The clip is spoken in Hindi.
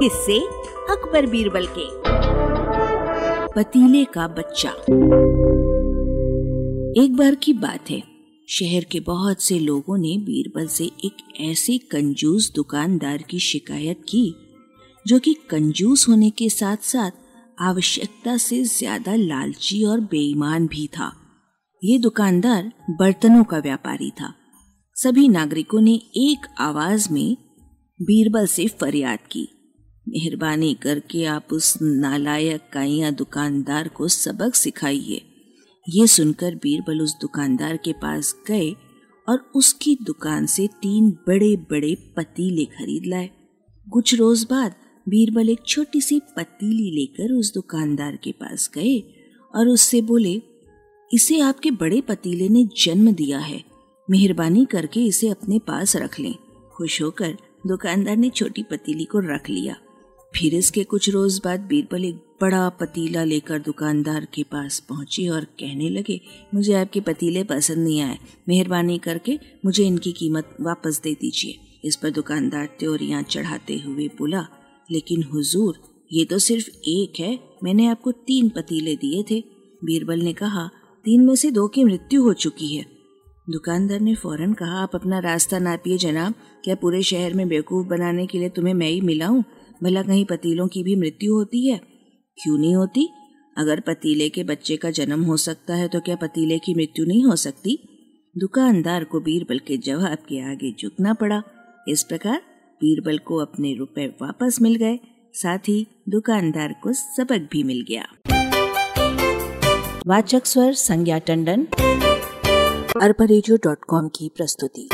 किससे अकबर बीरबल के पतीले का बच्चा। एक बार की बात है, शहर के बहुत से लोगों ने बीरबल से एक ऐसे कंजूस दुकानदार की शिकायत की, जो कि कंजूस होने के साथ साथ आवश्यकता से ज़्यादा लालची और बेईमान भी था। ये दुकानदार बर्तनों का व्यापारी था। सभी नागरिकों ने एक आवाज़ में बीरबल से फरियाद की। मेहरबानी करके आप उस नालायक काइया दुकानदार को सबक सिखाइए। ये सुनकर बीरबल उस दुकानदार के पास गए और उसकी दुकान से तीन बड़े बड़े पतीले खरीद लाए। कुछ रोज बाद बीरबल एक छोटी सी पतीली लेकर उस दुकानदार के पास गए और उससे बोले, इसे आपके बड़े पतीले ने जन्म दिया है। मेहरबानी करके इसे अपने पास रख लें। खुश होकर दुकानदार ने छोटी पतीली को रख लिया। फिर इसके कुछ रोज बाद बीरबल एक बड़ा पतीला लेकर दुकानदार के पास पहुँचे और कहने लगे, मुझे आपके पतीले पसंद नहीं आए। मेहरबानी करके मुझे इनकी कीमत वापस दे दीजिए। इस पर दुकानदार त्योरियाँ चढ़ाते हुए बोला, लेकिन हुजूर, ये तो सिर्फ़ एक है। मैंने आपको तीन पतीले दिए थे। बीरबल ने कहा, तीन में से दो की मृत्यु हो चुकी है। दुकानदार ने फ़ौरन कहा, आप अपना रास्ता नापिए जनाब। क्या पूरे शहर में बेवकूफ़ बनाने के लिए तुम्हें मैं ही मिला हूँ? भला कहीं पतीलों की भी मृत्यु होती है? क्यों नहीं होती? अगर पतीले के बच्चे का जन्म हो सकता है तो क्या पतीले की मृत्यु नहीं हो सकती? दुकानदार को बीरबल के जवाब के आगे झुकना पड़ा। इस प्रकार बीरबल को अपने रुपए वापस मिल गए। साथ ही दुकानदार को सबक भी मिल गया। वाचक स्वर संज्ञा टंडन। अरबा की प्रस्तुति।